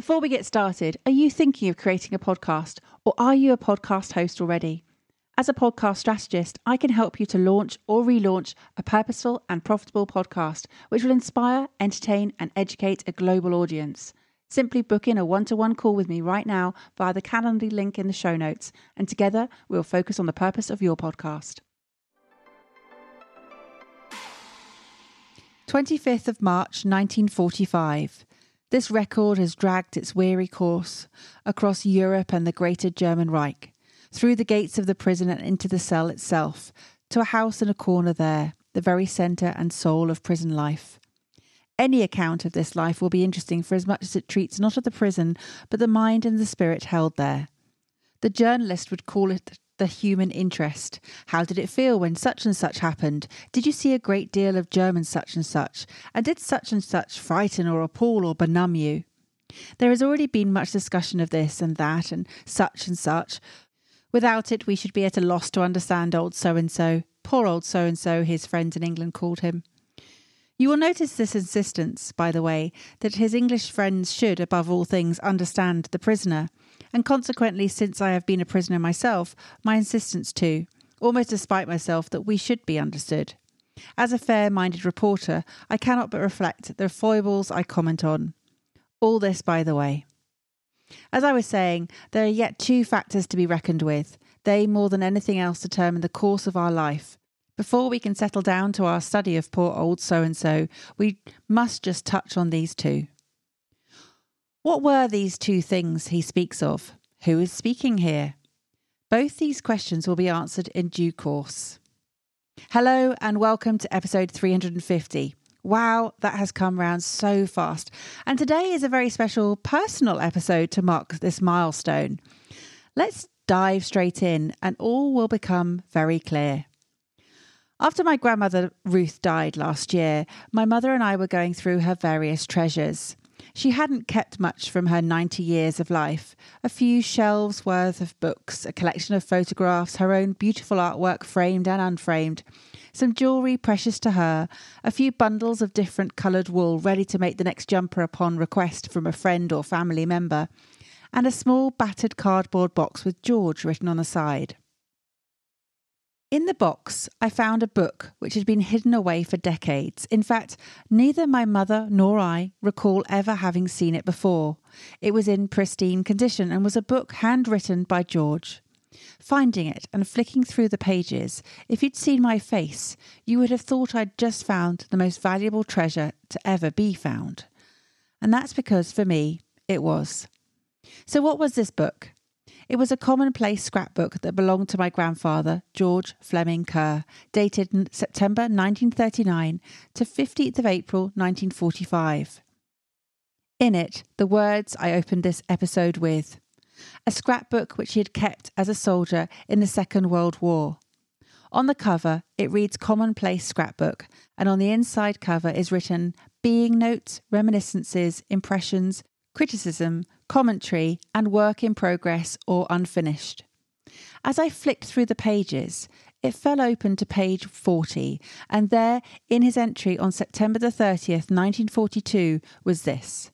Before we get started, are you thinking of creating a podcast or are you a podcast host already? As a podcast strategist, I can help you to launch or relaunch a purposeful and profitable podcast which will inspire, entertain, and educate a global audience. Simply book in a one to one call with me right now via the Calendly link in the show notes, and together we'll focus on the purpose of your podcast. 25th of March 1945. This record has dragged its weary course across Europe and the Greater German Reich, through the gates of the prison and into the cell itself, to a house in a corner there, the very centre and soul of prison life. Any account of this life will be interesting for as much as it treats not of the prison, but the mind and the spirit held there. The journalist would call it the human interest. How did it feel when such and such happened? Did you see a great deal of German such and such? And did such and such frighten or appall or benumb you? There has already been much discussion of this and that and such and such. Without it, we should be at a loss to understand old so and so. Poor old so and so, his friends in England called him. You will notice this insistence, by the way, that his English friends should, above all things, understand the prisoner and consequently, since I have been a prisoner myself, my insistence too, almost despite myself, that we should be understood. As a fair minded reporter, I cannot but reflect the foibles I comment on. All this by the way. As I was saying, there are yet two factors to be reckoned with. They, more than anything else, determine the course of our life. Before we can settle down to our study of poor old so and so, we must just touch on these two. What were these two things he speaks of? Who is speaking here? Both these questions will be answered in due course. Hello, and welcome to episode 350. Wow, that has come round so fast. And today is a very special personal episode to mark this milestone. Let's dive straight in, and all will become very clear. After my grandmother Ruth died last year, my mother and I were going through her various treasures. She hadn't kept much from her 90 years of life. A few shelves worth of books, a collection of photographs, her own beautiful artwork, framed and unframed, some jewellery precious to her, a few bundles of different coloured wool ready to make the next jumper upon request from a friend or family member, and a small battered cardboard box with George written on the side. In the box, I found a book which had been hidden away for decades. In fact, neither my mother nor I recall ever having seen it before. It was in pristine condition and was a book handwritten by George. Finding it and flicking through the pages, if you'd seen my face, you would have thought I'd just found the most valuable treasure to ever be found. And that's because, for me, it was. So, what was this book? It was a commonplace scrapbook that belonged to my grandfather, George Fleming Kerr, dated September 1939 to 15th of April 1945. In it, the words I opened this episode with a scrapbook which he had kept as a soldier in the Second World War. On the cover, it reads Commonplace Scrapbook, and on the inside cover is written Being Notes, Reminiscences, Impressions, Criticism, commentary, and work in progress or unfinished. As I flicked through the pages, it fell open to page 40, and there, in his entry on September the 30th, 1942, was this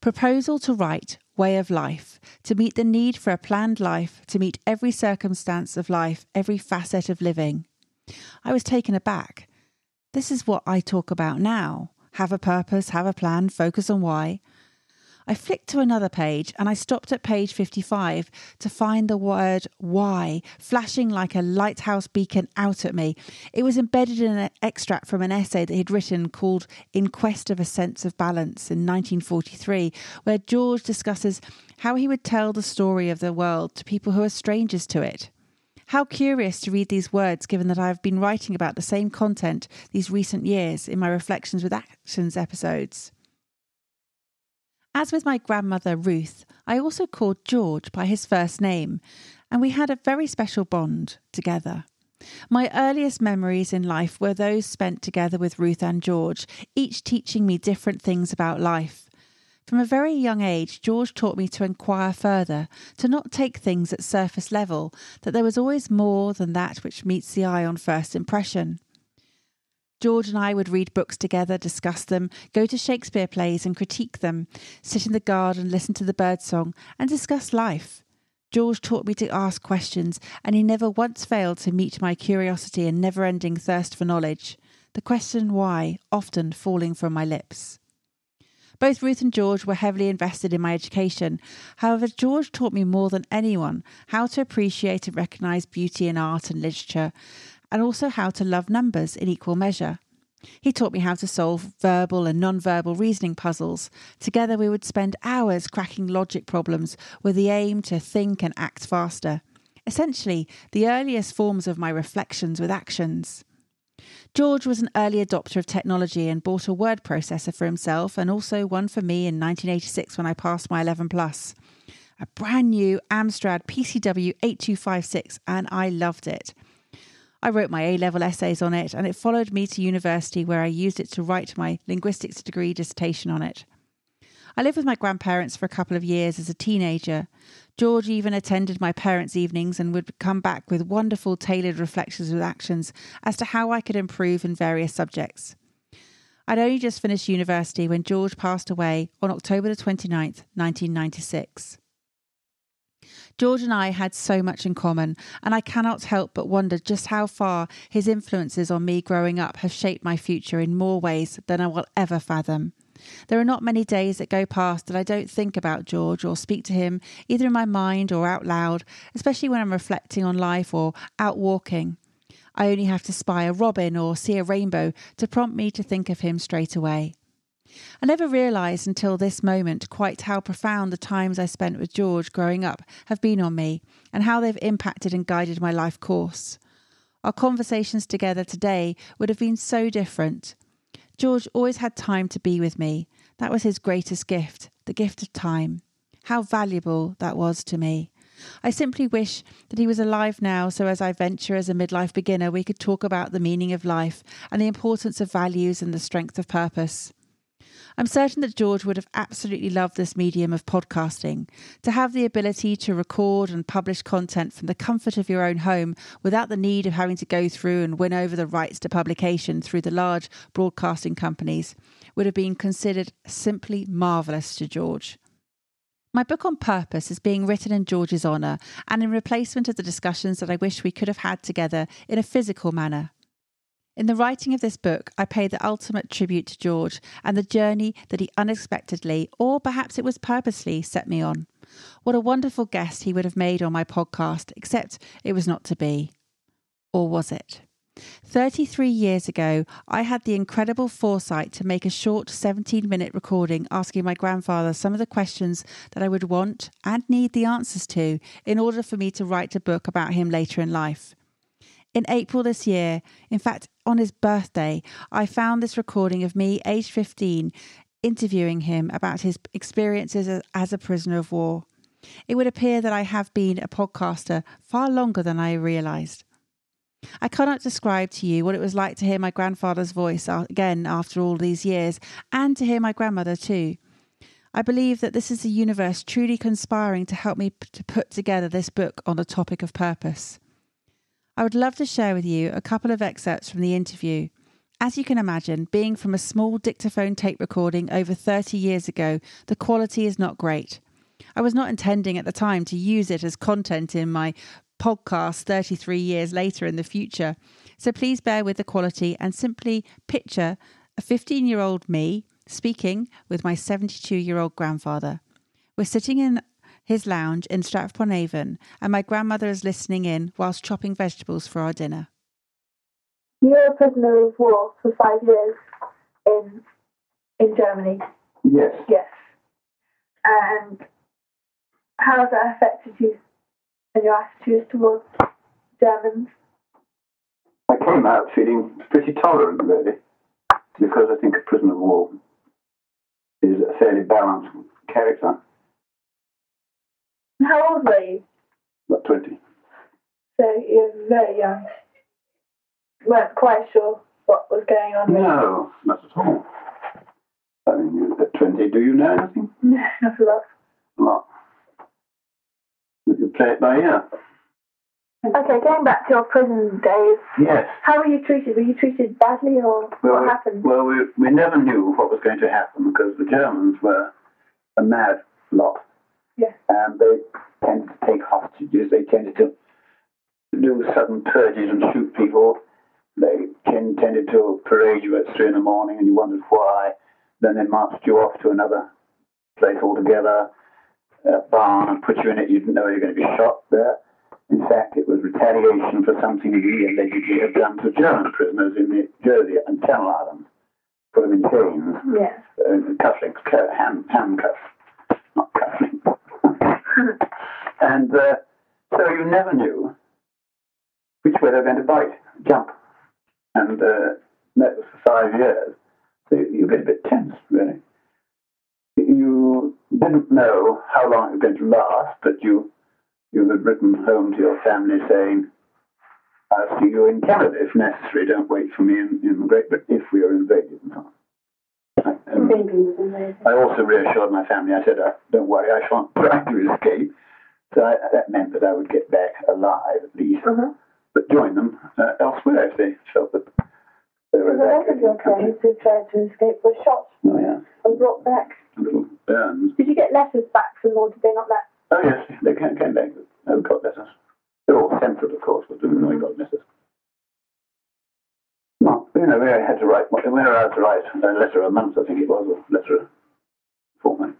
Proposal to write Way of Life, to meet the need for a planned life, to meet every circumstance of life, every facet of living. I was taken aback. This is what I talk about now have a purpose, have a plan, focus on why. I flicked to another page and I stopped at page 55 to find the word why flashing like a lighthouse beacon out at me. It was embedded in an extract from an essay that he'd written called In Quest of a Sense of Balance in 1943, where George discusses how he would tell the story of the world to people who are strangers to it. How curious to read these words, given that I have been writing about the same content these recent years in my Reflections with Actions episodes. As with my grandmother Ruth, I also called George by his first name, and we had a very special bond together. My earliest memories in life were those spent together with Ruth and George, each teaching me different things about life. From a very young age, George taught me to inquire further, to not take things at surface level, that there was always more than that which meets the eye on first impression. George and I would read books together, discuss them, go to Shakespeare plays and critique them, sit in the garden, listen to the birdsong, and discuss life. George taught me to ask questions, and he never once failed to meet my curiosity and never ending thirst for knowledge, the question why often falling from my lips. Both Ruth and George were heavily invested in my education. However, George taught me more than anyone how to appreciate and recognise beauty in art and literature, and also how to love numbers in equal measure. He taught me how to solve verbal and non-verbal reasoning puzzles. Together, we would spend hours cracking logic problems with the aim to think and act faster. Essentially, the earliest forms of my reflections with actions. George was an early adopter of technology and bought a word processor for himself and also one for me in 1986 when I passed my 11 plus. A brand new Amstrad PCW 8256 and I loved it. I wrote my A level essays on it, and it followed me to university where I used it to write my linguistics degree dissertation on it. I lived with my grandparents for a couple of years as a teenager. George even attended my parents' evenings and would come back with wonderful tailored reflections with actions as to how I could improve in various subjects. I'd only just finished university when George passed away on October the 29th, 1996. George and I had so much in common, and I cannot help but wonder just how far his influences on me growing up have shaped my future in more ways than I will ever fathom. There are not many days that go past that I don't think about George or speak to him either in my mind or out loud, especially when I'm reflecting on life or out walking. I only have to spy a robin or see a rainbow to prompt me to think of him straight away. I never realised until this moment quite how profound the times I spent with George growing up have been on me and how they've impacted and guided my life course. Our conversations together today would have been so different. George always had time to be with me. That was his greatest gift, the gift of time. How valuable that was to me. I simply wish that he was alive now so as I venture as a midlife beginner we could talk about the meaning of life and the importance of values and the strength of purpose. I'm certain that George would have absolutely loved this medium of podcasting. To have the ability to record and publish content from the comfort of your own home without the need of having to go through and win over the rights to publication through the large broadcasting companies would have been considered simply marvellous to George. My book on purpose is being written in George's honour and in replacement of the discussions that I wish we could have had together in a physical manner. In the writing of this book, I pay the ultimate tribute to George and the journey that he unexpectedly, or perhaps it was purposely, set me on. What a wonderful guest he would have made on my podcast, except it was not to be. Or was it? 33 years ago, I had the incredible foresight to make a short 17 minute recording asking my grandfather some of the questions that I would want and need the answers to in order for me to write a book about him later in life. In April this year, in fact, on his birthday, I found this recording of me, aged 15, interviewing him about his experiences as a prisoner of war. It would appear that I have been a podcaster far longer than I realised. I cannot describe to you what it was like to hear my grandfather's voice uh, again after all these years, and to hear my grandmother too. I believe that this is the universe truly conspiring to help me p- to put together this book on the topic of purpose. I would love to share with you a couple of excerpts from the interview. As you can imagine, being from a small dictaphone tape recording over 30 years ago, the quality is not great. I was not intending at the time to use it as content in my podcast 33 years later in the future. So please bear with the quality and simply picture a 15 year old me speaking with my 72 year old grandfather. We're sitting in his lounge in Stratford-upon-Avon, and my grandmother is listening in whilst chopping vegetables for our dinner. You were a prisoner of war for five years in in Germany. Yes. Yes. And how has that affected you and your attitudes towards Germans? I came out feeling pretty tolerant, really, because I think a prisoner of war is a fairly balanced character. How old were you? About 20. So you were very young. weren't quite sure what was going on. No, not at all. I mean, you- at 20, do you know anything? No, not a lot. A lot. You play it by ear. Okay, going back to your prison days, Yes. how were you treated? Were you treated badly or Well, what happened? Well, we, we never knew what was going to happen because the Germans were a mad lot. Yes. And they tended to take hostages. They tended to do sudden purges and shoot people. They ten- tended to parade you at three in the morning and you wondered why. Then they marched you off to another place altogether, a barn, and put you in it. You didn't know you were going to be shot there. In fact, it was retaliation for something we allegedly had done to German prisoners in the Jersey and Channel Islands. Put them in chains, Yes. uh, cufflinks, cu- hand, handcuffs, not cufflinks. and uh, so you never knew which way they were going to bite, jump. And uh, that was for five years. So you, you get a bit tense, really. You didn't know how long it was going to last, but you you had written home to your family saying, I'll see you in Canada if necessary. Don't wait for me in, in Great Britain if we are invaded on. I- Baby was amazing. I also reassured my family. I said, uh, "Don't worry, I shan't try to escape." So I, that meant that I would get back alive at least, Uh-huh. but join them uh, elsewhere if they felt that they were The rest of your friends who tried to escape were shot Oh yeah, and brought back. little burns. Did you get letters back from them or did they not let? Oh yes, they came, came back. Oh, we got letters. They're all censored, of course, but we got You know, we had to write. We were allowed to write a letter a month, I think it was, or a letter a fortnight.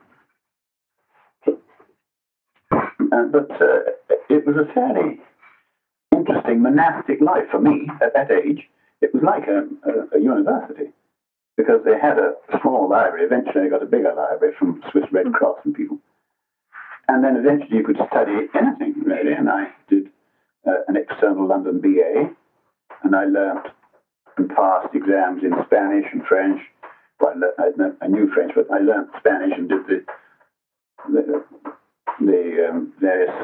Uh, but uh, it was a fairly interesting monastic life for me at that age. It was like a, a, a university because they had a small library. Eventually, they got a bigger library from Swiss Red Cross and people. And then eventually, you could study anything really. And I did uh, an external London BA, and I learnt and passed exams in Spanish and French. Well, I, knew French, but I learnt Spanish and did the the, the um, various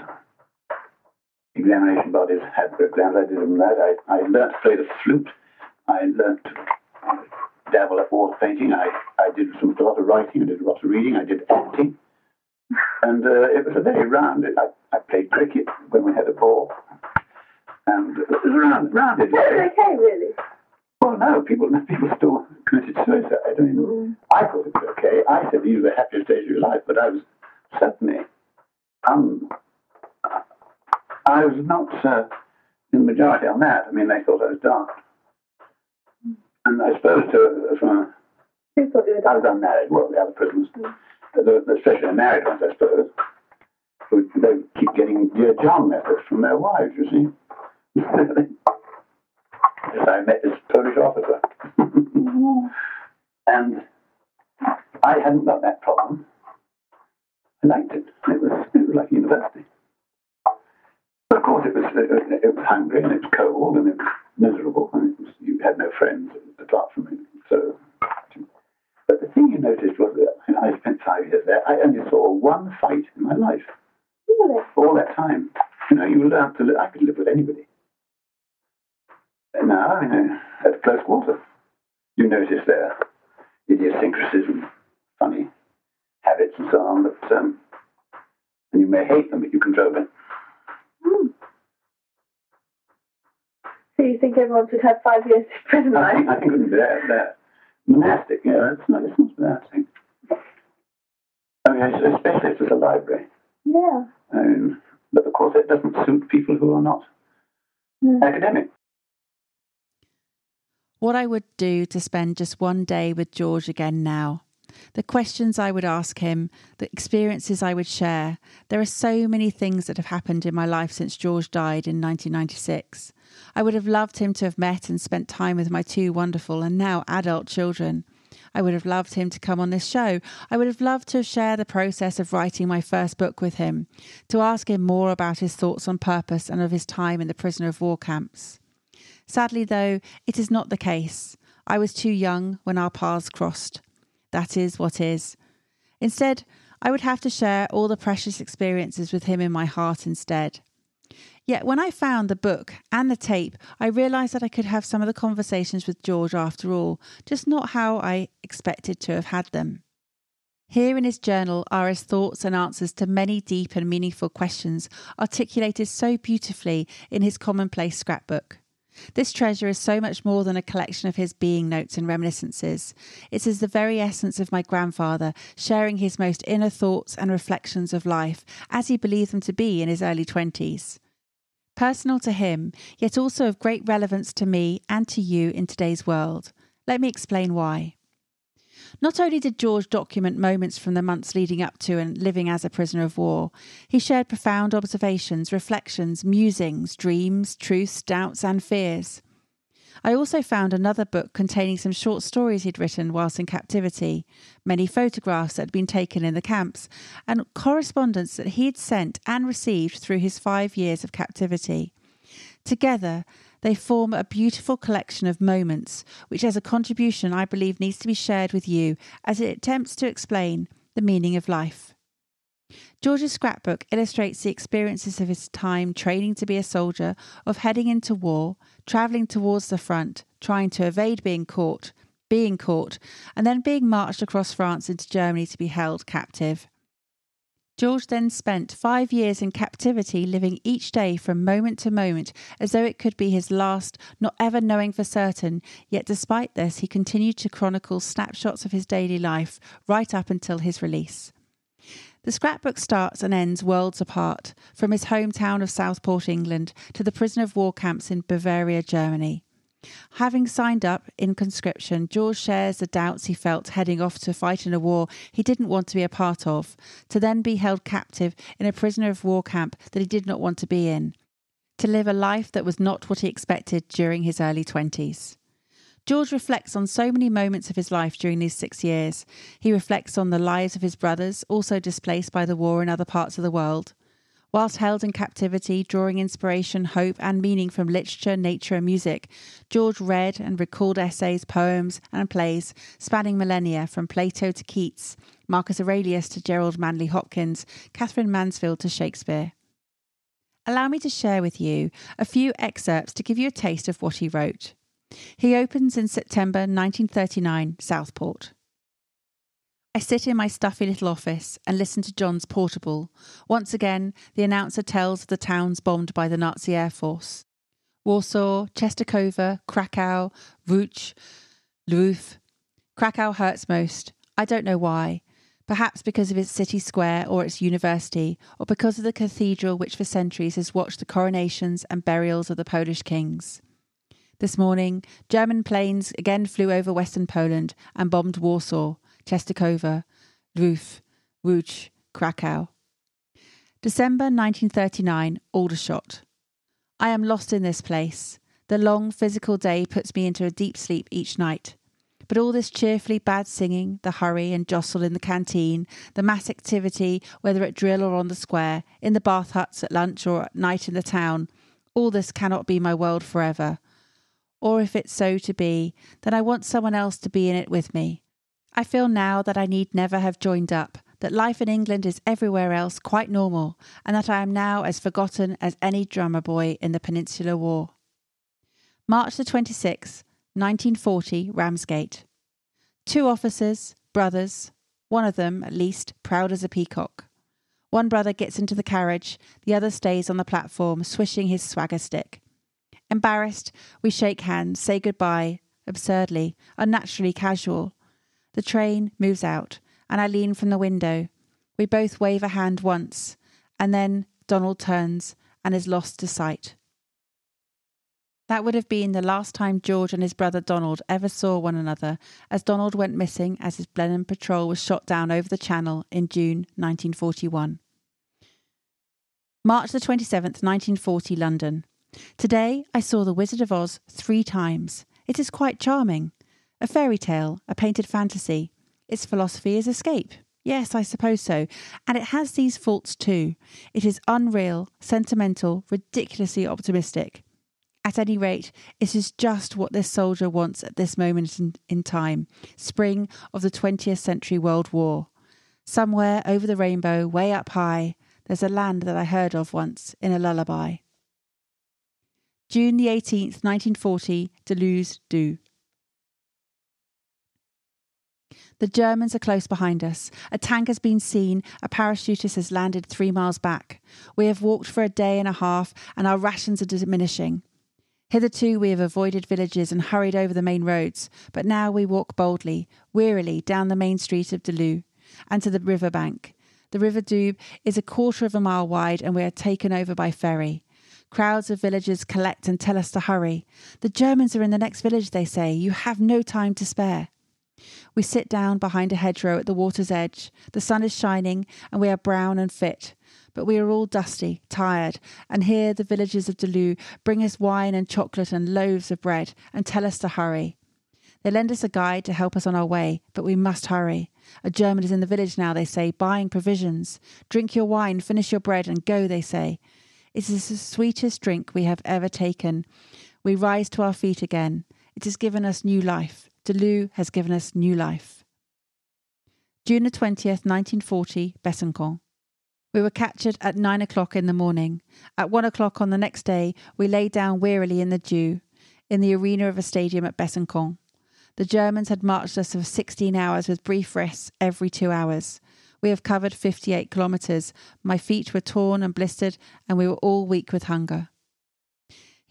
examination bodies had their exams. I did them that. I, I learnt to play the flute. I learnt to dabble at water painting. I, I did some a lot of writing. I did a lot of reading. I did acting. And uh, it was a very round. I, I played cricket when we had a ball. And it was round, rounded. was okay, really. Well, no, people people still committed suicide. I mean, I thought it was okay. I said these were the happiest days of your life, but I was certainly, um, I was not uh, in the majority on that. I mean, they thought I was daft. And I suppose to, from a, thought you were I was unmarried, well, the other prisoners, the, the, especially the married ones, I suppose, who they keep getting Dear John letters from their wives, you see. Yes, I met this Polish officer. and I hadn't got that problem. I liked it. It was, it was like university. But of course, it was, it, it was hungry and it was cold and it was miserable and it was, you had no friends apart from me. So, but the thing you noticed was that I spent five years there. I only saw one fight in my life Really? all that time. You know, you learn to live. I could live with anybody. And now, at close quarter, you notice their idiosyncrasies and funny habits and so on. But um, and you may hate them, but you control them. Hmm. So you think everyone should have five years of prison I life? think, I think it would be that, that monastic. You know, it's not. It's not thing. I mean, es- especially if there's a library. Yeah. I mean, but of course, it doesn't suit people who are not Hmm. academic. What I would do to spend just one day with George again now. The questions I would ask him, the experiences I would share. There are so many things that have happened in my life since George died in 1996. I would have loved him to have met and spent time with my two wonderful and now adult children. I would have loved him to come on this show. I would have loved to share the process of writing my first book with him, to ask him more about his thoughts on purpose and of his time in the prisoner of war camps. Sadly, though, it is not the case. I was too young when our paths crossed. That is what is. Instead, I would have to share all the precious experiences with him in my heart instead. Yet when I found the book and the tape, I realised that I could have some of the conversations with George after all, just not how I expected to have had them. Here in his journal are his thoughts and answers to many deep and meaningful questions, articulated so beautifully in his commonplace scrapbook. This treasure is so much more than a collection of his being notes and reminiscences. It is the very essence of my grandfather, sharing his most inner thoughts and reflections of life, as he believed them to be in his early twenties. Personal to him, yet also of great relevance to me and to you in today's world. Let me explain why. Not only did George document moments from the months leading up to and living as a prisoner of war, he shared profound observations, reflections, musings, dreams, truths, doubts, and fears. I also found another book containing some short stories he'd written whilst in captivity, many photographs that had been taken in the camps, and correspondence that he had sent and received through his five years of captivity. Together, they form a beautiful collection of moments, which, as a contribution, I believe needs to be shared with you as it attempts to explain the meaning of life. George's scrapbook illustrates the experiences of his time training to be a soldier, of heading into war, travelling towards the front, trying to evade being caught, being caught, and then being marched across France into Germany to be held captive. George then spent five years in captivity, living each day from moment to moment as though it could be his last, not ever knowing for certain. Yet, despite this, he continued to chronicle snapshots of his daily life right up until his release. The scrapbook starts and ends worlds apart, from his hometown of Southport, England, to the prison of war camps in Bavaria, Germany. Having signed up in conscription, George shares the doubts he felt heading off to fight in a war he didn't want to be a part of, to then be held captive in a prisoner of war camp that he did not want to be in, to live a life that was not what he expected during his early 20s. George reflects on so many moments of his life during these six years. He reflects on the lives of his brothers, also displaced by the war in other parts of the world. Whilst held in captivity, drawing inspiration, hope, and meaning from literature, nature, and music, George read and recalled essays, poems, and plays spanning millennia from Plato to Keats, Marcus Aurelius to Gerard Manley Hopkins, Katherine Mansfield to Shakespeare. Allow me to share with you a few excerpts to give you a taste of what he wrote. He opens in September 1939, Southport. I sit in my stuffy little office and listen to John's portable. Once again, the announcer tells of the towns bombed by the Nazi Air Force Warsaw, Czestochowa, Krakow, Łódź, Lwów. Krakow hurts most. I don't know why. Perhaps because of its city square or its university, or because of the cathedral which for centuries has watched the coronations and burials of the Polish kings. This morning, German planes again flew over western Poland and bombed Warsaw, Czestochowa, Lwów, Łódź, Krakow. December 1939, Aldershot. I am lost in this place. The long physical day puts me into a deep sleep each night. But all this cheerfully bad singing, the hurry and jostle in the canteen, the mass activity, whether at drill or on the square, in the bath huts at lunch or at night in the town, all this cannot be my world forever. Or if it's so to be, then I want someone else to be in it with me. I feel now that I need never have joined up, that life in England is everywhere else quite normal, and that I am now as forgotten as any drummer boy in the Peninsular War. March the 26th, 1940, Ramsgate. Two officers, brothers, one of them, at least, proud as a peacock. One brother gets into the carriage, the other stays on the platform, swishing his swagger stick. Embarrassed, we shake hands, say goodbye, absurdly, unnaturally casual, the train moves out, and I lean from the window. We both wave a hand once, and then Donald turns and is lost to sight. That would have been the last time George and his brother Donald ever saw one another, as Donald went missing as his Blenheim patrol was shot down over the Channel in June 1941. March the 27th, 1940, London. Today I saw The Wizard of Oz three times. It is quite charming. A fairy tale, a painted fantasy. Its philosophy is escape. Yes, I suppose so. And it has these faults too. It is unreal, sentimental, ridiculously optimistic. At any rate, it is just what this soldier wants at this moment in, in time spring of the 20th century World War. Somewhere over the rainbow, way up high, there's a land that I heard of once in a lullaby. June the 18th, 1940, Deleuze Du. The Germans are close behind us. A tank has been seen. A parachutist has landed three miles back. We have walked for a day and a half, and our rations are diminishing. Hitherto we have avoided villages and hurried over the main roads, but now we walk boldly, wearily down the main street of Deleu and to the river bank. The River Doubs is a quarter of a mile wide, and we are taken over by ferry. Crowds of villagers collect and tell us to hurry. The Germans are in the next village, they say. You have no time to spare. We sit down behind a hedgerow at the water's edge. The sun is shining, and we are brown and fit. But we are all dusty, tired, and here the villagers of Deleu bring us wine and chocolate and loaves of bread and tell us to hurry. They lend us a guide to help us on our way, but we must hurry. A German is in the village now, they say, buying provisions. Drink your wine, finish your bread, and go, they say. It is the sweetest drink we have ever taken. We rise to our feet again. It has given us new life. Deleu has given us new life. June the 20th, 1940, Besançon. We were captured at nine o'clock in the morning. At one o'clock on the next day, we lay down wearily in the dew in the arena of a stadium at Besançon. The Germans had marched us for 16 hours with brief rests every two hours. We have covered 58 kilometres. My feet were torn and blistered, and we were all weak with hunger.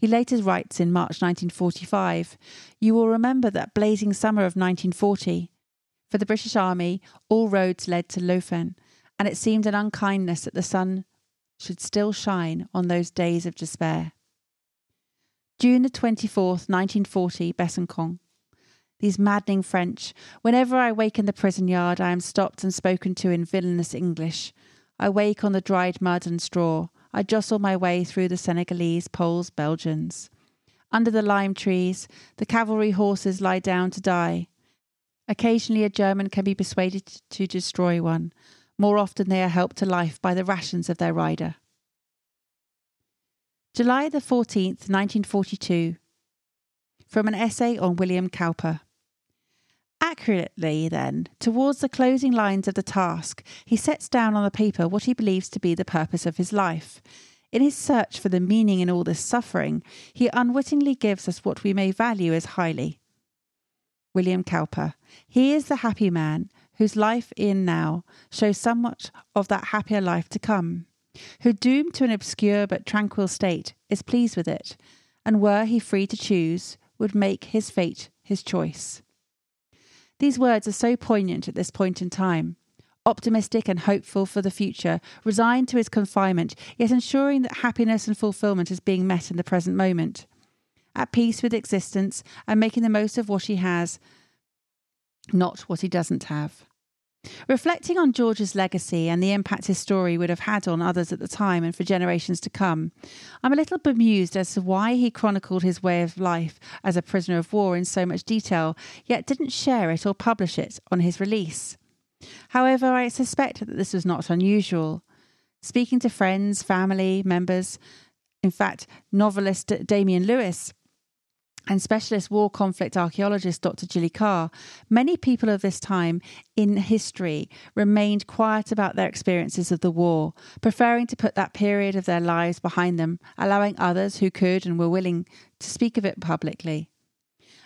He later writes in March 1945 You will remember that blazing summer of 1940. For the British Army, all roads led to Laufen, and it seemed an unkindness that the sun should still shine on those days of despair. June the 24th, 1940, Besançon. These maddening French. Whenever I wake in the prison yard, I am stopped and spoken to in villainous English. I wake on the dried mud and straw. I jostle my way through the Senegalese, Poles, Belgians. Under the lime trees, the cavalry horses lie down to die. Occasionally, a German can be persuaded to destroy one. More often, they are helped to life by the rations of their rider. July the 14th, 1942. From an essay on William Cowper. Accurately, then, towards the closing lines of the task, he sets down on the paper what he believes to be the purpose of his life. In his search for the meaning in all this suffering, he unwittingly gives us what we may value as highly. William Cowper. He is the happy man whose life in now shows somewhat of that happier life to come, who, doomed to an obscure but tranquil state, is pleased with it, and were he free to choose, would make his fate his choice. These words are so poignant at this point in time. Optimistic and hopeful for the future, resigned to his confinement, yet ensuring that happiness and fulfillment is being met in the present moment. At peace with existence and making the most of what he has, not what he doesn't have. Reflecting on George's legacy and the impact his story would have had on others at the time and for generations to come, I'm a little bemused as to why he chronicled his way of life as a prisoner of war in so much detail, yet didn't share it or publish it on his release. However, I suspect that this was not unusual. Speaking to friends, family, members, in fact, novelist Damien Lewis and specialist war conflict archaeologist Dr. Gilly Carr, many people of this time in history remained quiet about their experiences of the war, preferring to put that period of their lives behind them, allowing others who could and were willing to speak of it publicly.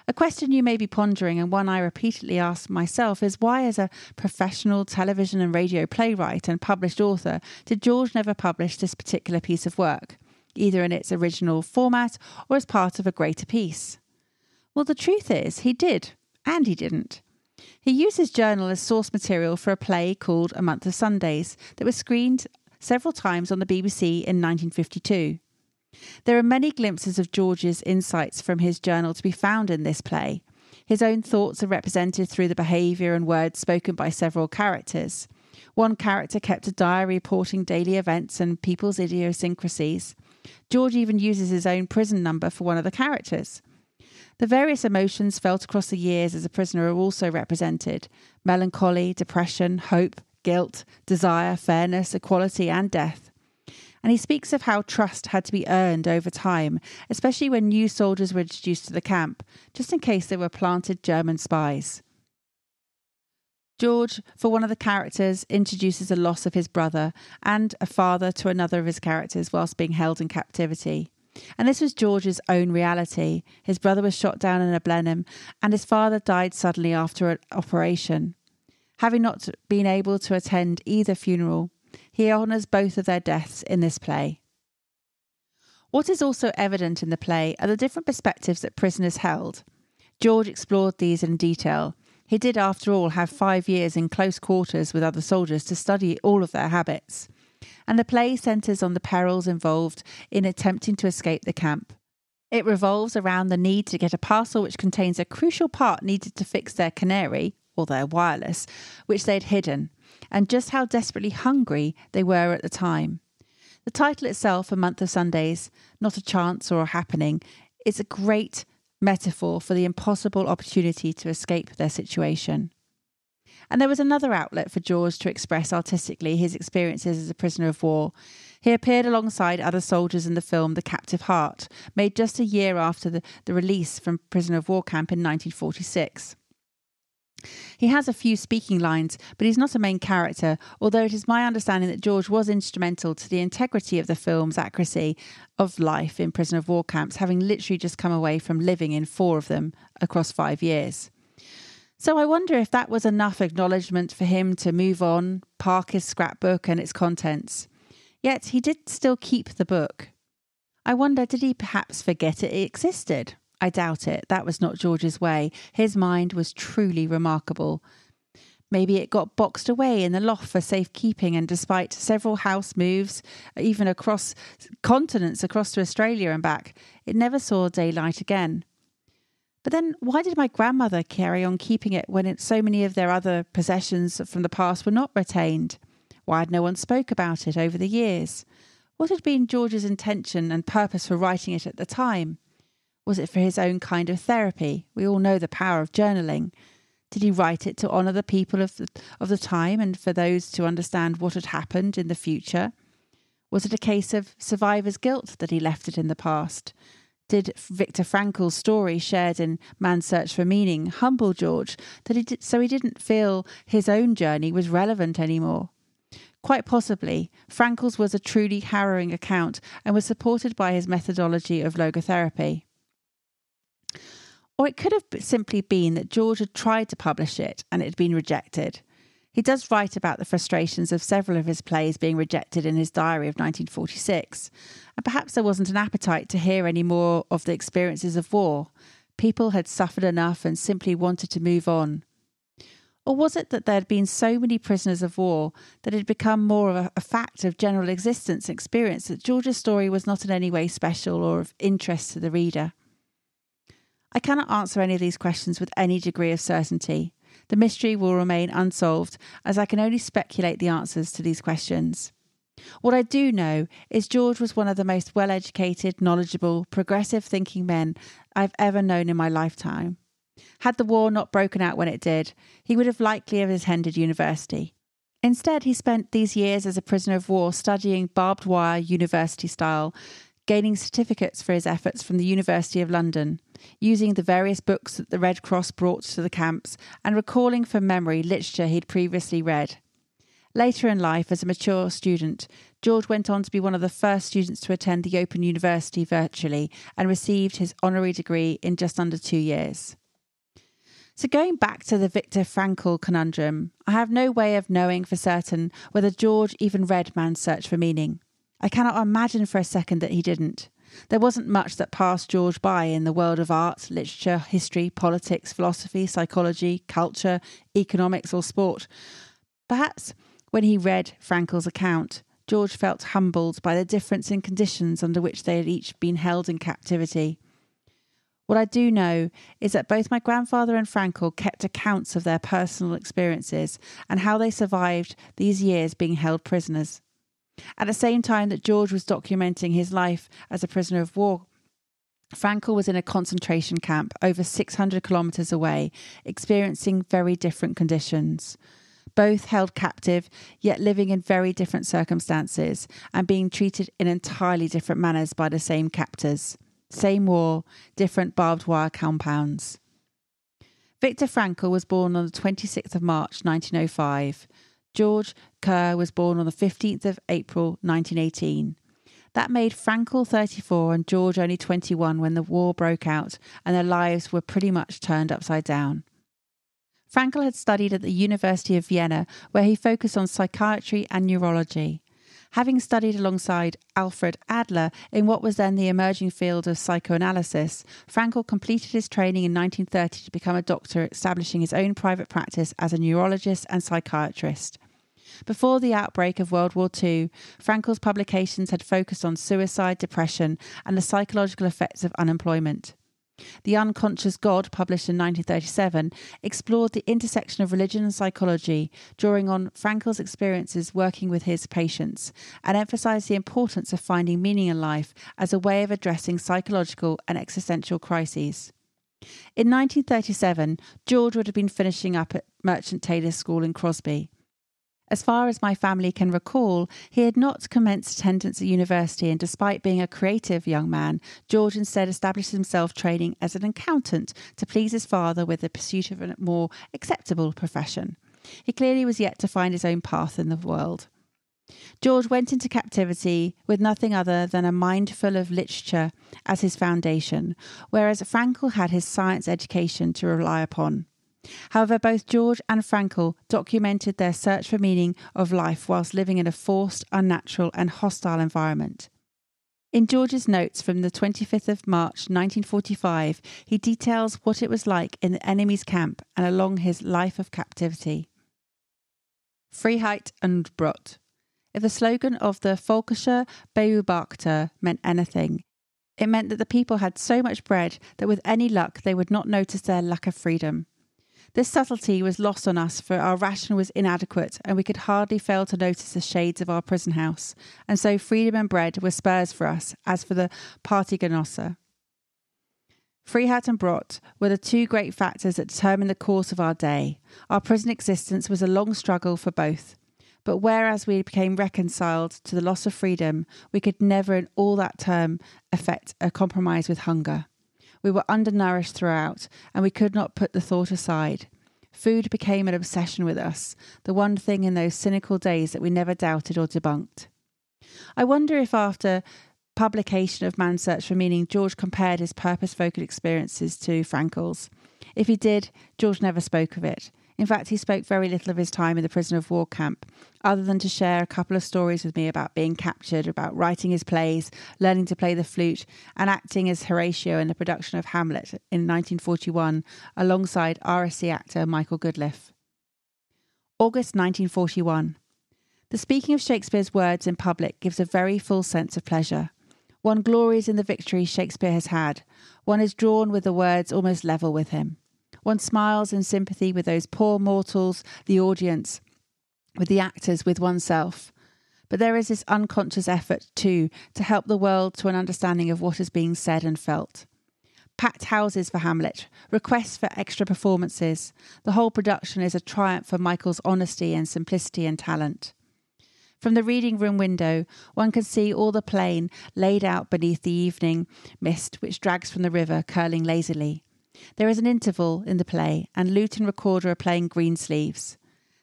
A question you may be pondering, and one I repeatedly ask myself, is why, as a professional television and radio playwright and published author, did George never publish this particular piece of work? Either in its original format or as part of a greater piece? Well, the truth is, he did, and he didn't. He used his journal as source material for a play called A Month of Sundays that was screened several times on the BBC in 1952. There are many glimpses of George's insights from his journal to be found in this play. His own thoughts are represented through the behaviour and words spoken by several characters. One character kept a diary reporting daily events and people's idiosyncrasies. George even uses his own prison number for one of the characters. The various emotions felt across the years as a prisoner are also represented melancholy, depression, hope, guilt, desire, fairness, equality, and death. And he speaks of how trust had to be earned over time, especially when new soldiers were introduced to the camp, just in case they were planted German spies. George, for one of the characters, introduces the loss of his brother and a father to another of his characters whilst being held in captivity. And this was George's own reality. His brother was shot down in a Blenheim, and his father died suddenly after an operation. Having not been able to attend either funeral, he honours both of their deaths in this play. What is also evident in the play are the different perspectives that prisoners held. George explored these in detail. He did, after all, have five years in close quarters with other soldiers to study all of their habits. And the play centres on the perils involved in attempting to escape the camp. It revolves around the need to get a parcel which contains a crucial part needed to fix their canary, or their wireless, which they had hidden, and just how desperately hungry they were at the time. The title itself, A Month of Sundays, not a chance or a happening, is a great metaphor for the impossible opportunity to escape their situation. And there was another outlet for George to express artistically his experiences as a prisoner of war. He appeared alongside other soldiers in the film The Captive Heart, made just a year after the, the release from prisoner of war camp in 1946. He has a few speaking lines, but he's not a main character, although it is my understanding that George was instrumental to the integrity of the film's accuracy of life in prisoner of war camps, having literally just come away from living in four of them across five years. So I wonder if that was enough acknowledgement for him to move on, park his scrapbook and its contents. Yet he did still keep the book. I wonder, did he perhaps forget it existed? I doubt it. That was not George's way. His mind was truly remarkable. Maybe it got boxed away in the loft for safekeeping, and despite several house moves, even across continents, across to Australia and back, it never saw daylight again. But then, why did my grandmother carry on keeping it when it, so many of their other possessions from the past were not retained? Why had no one spoke about it over the years? What had been George's intention and purpose for writing it at the time? Was it for his own kind of therapy? We all know the power of journaling. Did he write it to honour the people of the, of the time and for those to understand what had happened in the future? Was it a case of survivor's guilt that he left it in the past? Did Viktor Frankl's story, shared in Man's Search for Meaning, humble George that he did, so he didn't feel his own journey was relevant anymore? Quite possibly, Frankl's was a truly harrowing account and was supported by his methodology of logotherapy. Or it could have simply been that George had tried to publish it and it had been rejected. He does write about the frustrations of several of his plays being rejected in his diary of 1946, and perhaps there wasn't an appetite to hear any more of the experiences of war. People had suffered enough and simply wanted to move on. Or was it that there had been so many prisoners of war that it had become more of a, fact of general existence and experience that George's story was not in any way special or of interest to the reader? I cannot answer any of these questions with any degree of certainty. The mystery will remain unsolved, as I can only speculate the answers to these questions. What I do know is George was one of the most well educated, knowledgeable, progressive thinking men I've ever known in my lifetime. Had the war not broken out when it did, he would have likely have attended university. Instead, he spent these years as a prisoner of war studying barbed wire university style gaining certificates for his efforts from the University of London, using the various books that the Red Cross brought to the camps, and recalling from memory literature he'd previously read. Later in life, as a mature student, George went on to be one of the first students to attend the Open University virtually and received his honorary degree in just under two years. So, going back to the Viktor Frankl conundrum, I have no way of knowing for certain whether George even read Man's Search for Meaning. I cannot imagine for a second that he didn't. There wasn't much that passed George by in the world of art, literature, history, politics, philosophy, psychology, culture, economics, or sport. Perhaps when he read Frankl's account, George felt humbled by the difference in conditions under which they had each been held in captivity. What I do know is that both my grandfather and Frankl kept accounts of their personal experiences and how they survived these years being held prisoners. At the same time that George was documenting his life as a prisoner of war, Frankl was in a concentration camp over 600 kilometres away, experiencing very different conditions. Both held captive, yet living in very different circumstances and being treated in entirely different manners by the same captors. Same war, different barbed wire compounds. Viktor Frankl was born on the 26th of March 1905. George Kerr was born on the 15th of April 1918. That made Frankl 34 and George only 21 when the war broke out and their lives were pretty much turned upside down. Frankl had studied at the University of Vienna, where he focused on psychiatry and neurology. Having studied alongside Alfred Adler in what was then the emerging field of psychoanalysis, Frankl completed his training in 1930 to become a doctor, establishing his own private practice as a neurologist and psychiatrist. Before the outbreak of World War II, Frankl's publications had focused on suicide, depression, and the psychological effects of unemployment. The Unconscious God, published in 1937, explored the intersection of religion and psychology, drawing on Frankl's experiences working with his patients, and emphasized the importance of finding meaning in life as a way of addressing psychological and existential crises. In 1937, George would have been finishing up at Merchant Taylors' School in Crosby. As far as my family can recall, he had not commenced attendance at university, and despite being a creative young man, George instead established himself training as an accountant to please his father with the pursuit of a more acceptable profession. He clearly was yet to find his own path in the world. George went into captivity with nothing other than a mind full of literature as his foundation, whereas Frankl had his science education to rely upon. However, both George and Frankl documented their search for meaning of life whilst living in a forced, unnatural, and hostile environment. In George's notes from the 25th of March 1945, he details what it was like in the enemy's camp and along his life of captivity. Freiheit und Brot. If the slogan of the Völkischer Beobachter meant anything, it meant that the people had so much bread that with any luck they would not notice their lack of freedom. This subtlety was lost on us, for our ration was inadequate, and we could hardly fail to notice the shades of our prison house, and so freedom and bread were spurs for us, as for the Parteigenosse. Freiheit and Brot were the two great factors that determined the course of our day. Our prison existence was a long struggle for both. But whereas we became reconciled to the loss of freedom, we could never in all that term effect a compromise with hunger. We were undernourished throughout, and we could not put the thought aside. Food became an obsession with us, the one thing in those cynical days that we never doubted or debunked. I wonder if after publication of Man's Search for Meaning, George compared his purpose focused experiences to Frankl's. If he did, George never spoke of it. In fact, he spoke very little of his time in the prisoner of war camp, other than to share a couple of stories with me about being captured, about writing his plays, learning to play the flute, and acting as Horatio in the production of Hamlet in 1941 alongside RSC actor Michael Goodliffe. August 1941. The speaking of Shakespeare's words in public gives a very full sense of pleasure. One glories in the victory Shakespeare has had. One is drawn with the words almost level with him. One smiles in sympathy with those poor mortals, the audience, with the actors, with oneself. But there is this unconscious effort, too, to help the world to an understanding of what is being said and felt. Packed houses for Hamlet, requests for extra performances. The whole production is a triumph for Michael's honesty and simplicity and talent. From the reading room window, one can see all the plain laid out beneath the evening mist which drags from the river, curling lazily. There is an interval in the play, and lute and recorder are playing Greensleeves.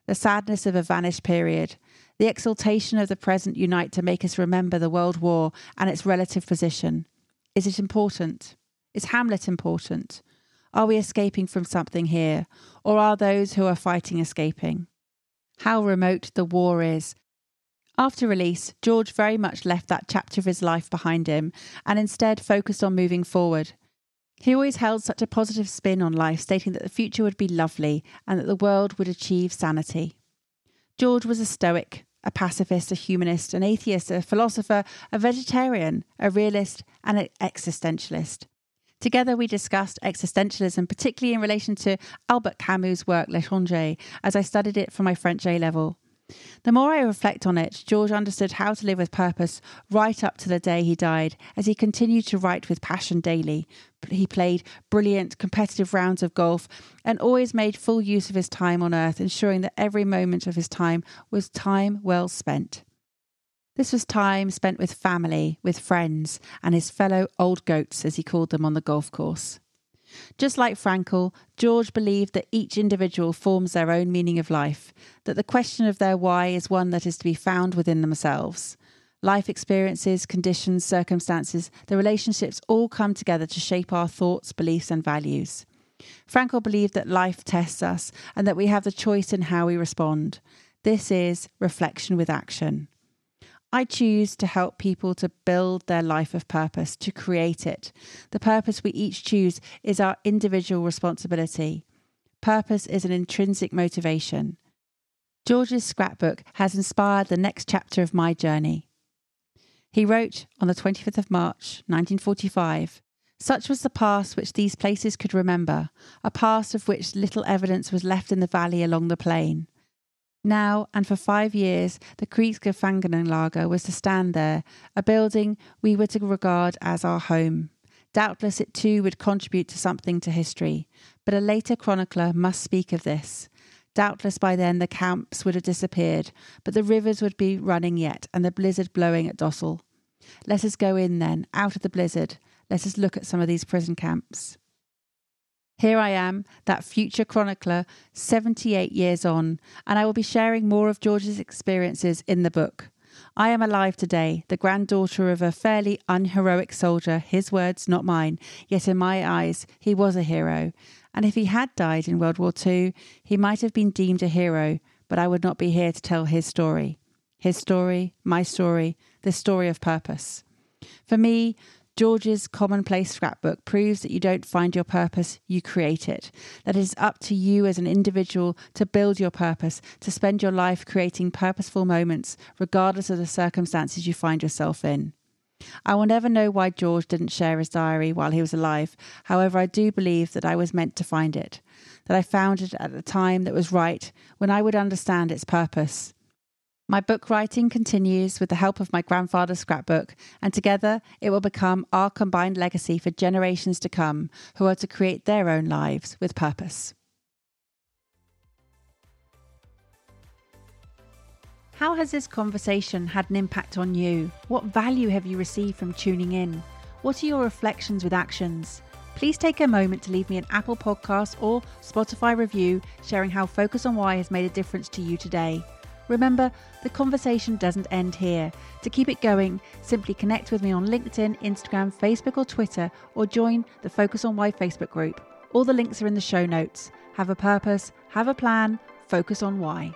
The sadness of a vanished period, the exultation of the present unite to make us remember the World War and its relative position. Is it important? Is Hamlet important? Are we escaping from something here, or are those who are fighting escaping? How remote the war is. After release, George very much left that chapter of his life behind him and instead focused on moving forward, he always held such a positive spin on life, stating that the future would be lovely and that the world would achieve sanity. George was a stoic, a pacifist, a humanist, an atheist, a philosopher, a vegetarian, a realist, and an existentialist. Together, we discussed existentialism, particularly in relation to Albert Camus' work L'Étranger, as I studied it for my French A level. The more I reflect on it, George understood how to live with purpose right up to the day he died, as he continued to write with passion daily. He played brilliant competitive rounds of golf and always made full use of his time on earth, ensuring that every moment of his time was time well spent. This was time spent with family, with friends, and his fellow old goats, as he called them on the golf course. Just like Frankl, George believed that each individual forms their own meaning of life, that the question of their why is one that is to be found within themselves. Life experiences, conditions, circumstances, the relationships all come together to shape our thoughts, beliefs, and values. Frankl believed that life tests us and that we have the choice in how we respond. This is reflection with action. I choose to help people to build their life of purpose, to create it. The purpose we each choose is our individual responsibility. Purpose is an intrinsic motivation. George's scrapbook has inspired the next chapter of my journey. He wrote on the 25th of March, 1945 Such was the past which these places could remember, a past of which little evidence was left in the valley along the plain. Now and for five years, the Kriegsgefangenenlager was to stand there, a building we were to regard as our home. Doubtless it too would contribute to something to history, but a later chronicler must speak of this. Doubtless by then the camps would have disappeared, but the rivers would be running yet, and the blizzard blowing at Dossel. Let us go in then, out of the blizzard. Let us look at some of these prison camps. Here I am, that future chronicler, 78 years on, and I will be sharing more of George's experiences in the book. I am alive today, the granddaughter of a fairly unheroic soldier, his words, not mine, yet in my eyes, he was a hero, and if he had died in World War II, he might have been deemed a hero, but I would not be here to tell his story. His story, my story, the story of purpose. For me, George's commonplace scrapbook proves that you don't find your purpose, you create it. That it is up to you as an individual to build your purpose, to spend your life creating purposeful moments, regardless of the circumstances you find yourself in. I will never know why George didn't share his diary while he was alive. However, I do believe that I was meant to find it, that I found it at the time that was right, when I would understand its purpose. My book writing continues with the help of my grandfather's scrapbook, and together it will become our combined legacy for generations to come who are to create their own lives with purpose. How has this conversation had an impact on you? What value have you received from tuning in? What are your reflections with actions? Please take a moment to leave me an Apple Podcast or Spotify review sharing how Focus on Why has made a difference to you today. Remember, the conversation doesn't end here. To keep it going, simply connect with me on LinkedIn, Instagram, Facebook, or Twitter, or join the Focus on Why Facebook group. All the links are in the show notes. Have a purpose, have a plan, focus on why.